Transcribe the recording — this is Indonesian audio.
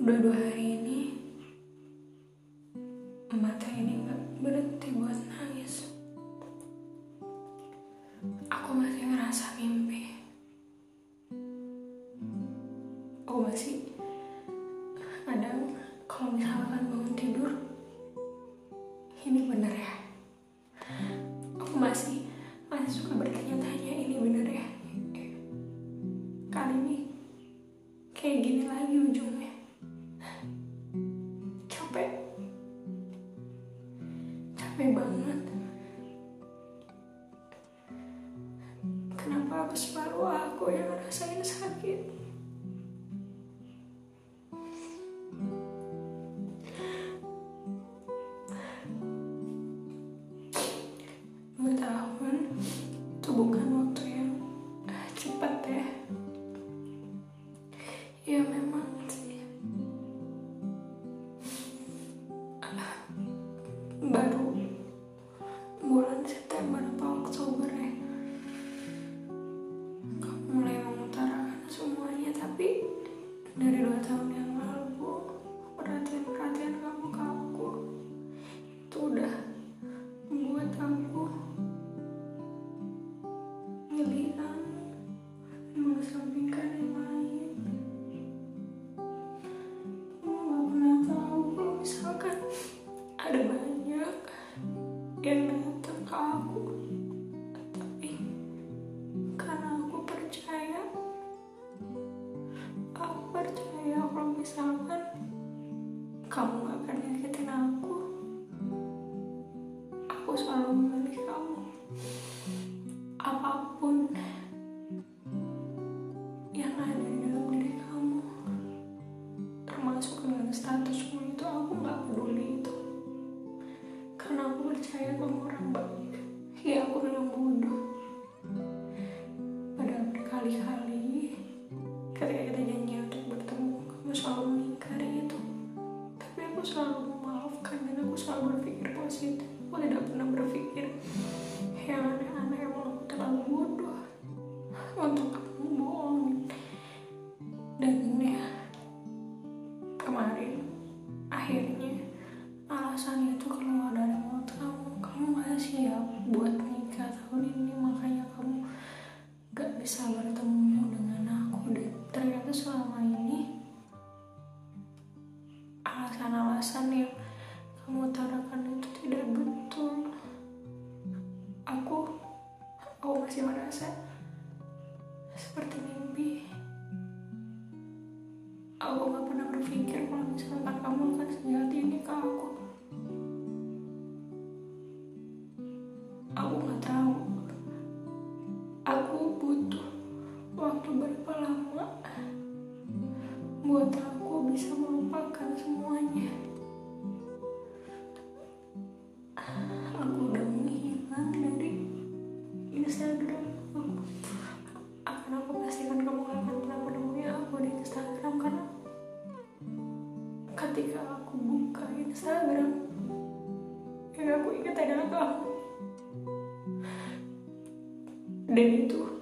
udah dua hari ini mata ini nggak berhenti buat nangis. Aku masih ngerasa mimpi. Aku masih kadang kalau misalkan bangun tidur. Ini bener ya? Aku masih masih suka bertanya-tanya ini bener banget. Kenapa harus selalu aku yang ngerasain sakit? Tahun itu bukan waktu yang percaya kamu orang baik ya aku memang bodoh. Pada berkali-kali ketika kita janji untuk bertemu kamu selalu mengingkari itu. Tapi aku selalu memaafkan dan aku selalu berpikir positif. Aku tidak pernah berpikir yang aneh-aneh emang aku terlalu bodoh untuk kamu bohongin. Dan ya kemarin siap buat nikah tahun ini makanya kamu gak bisa bertemu dengan aku dan ternyata selama ini alasan-alasan yang kamu utarakan itu tidak betul. Aku aku masih merasa seperti mimpi. Aku gak pernah berpikir kalau misalkan kamu akan sejahat ini ke aku buat aku bisa melupakan semuanya. Aku udah menghilang dari Instagram. Akan aku pastikan kamu gak akan pernah menemui aku di Instagram karena ketika aku buka Instagram yang aku ingat adalah kamu. Dan itu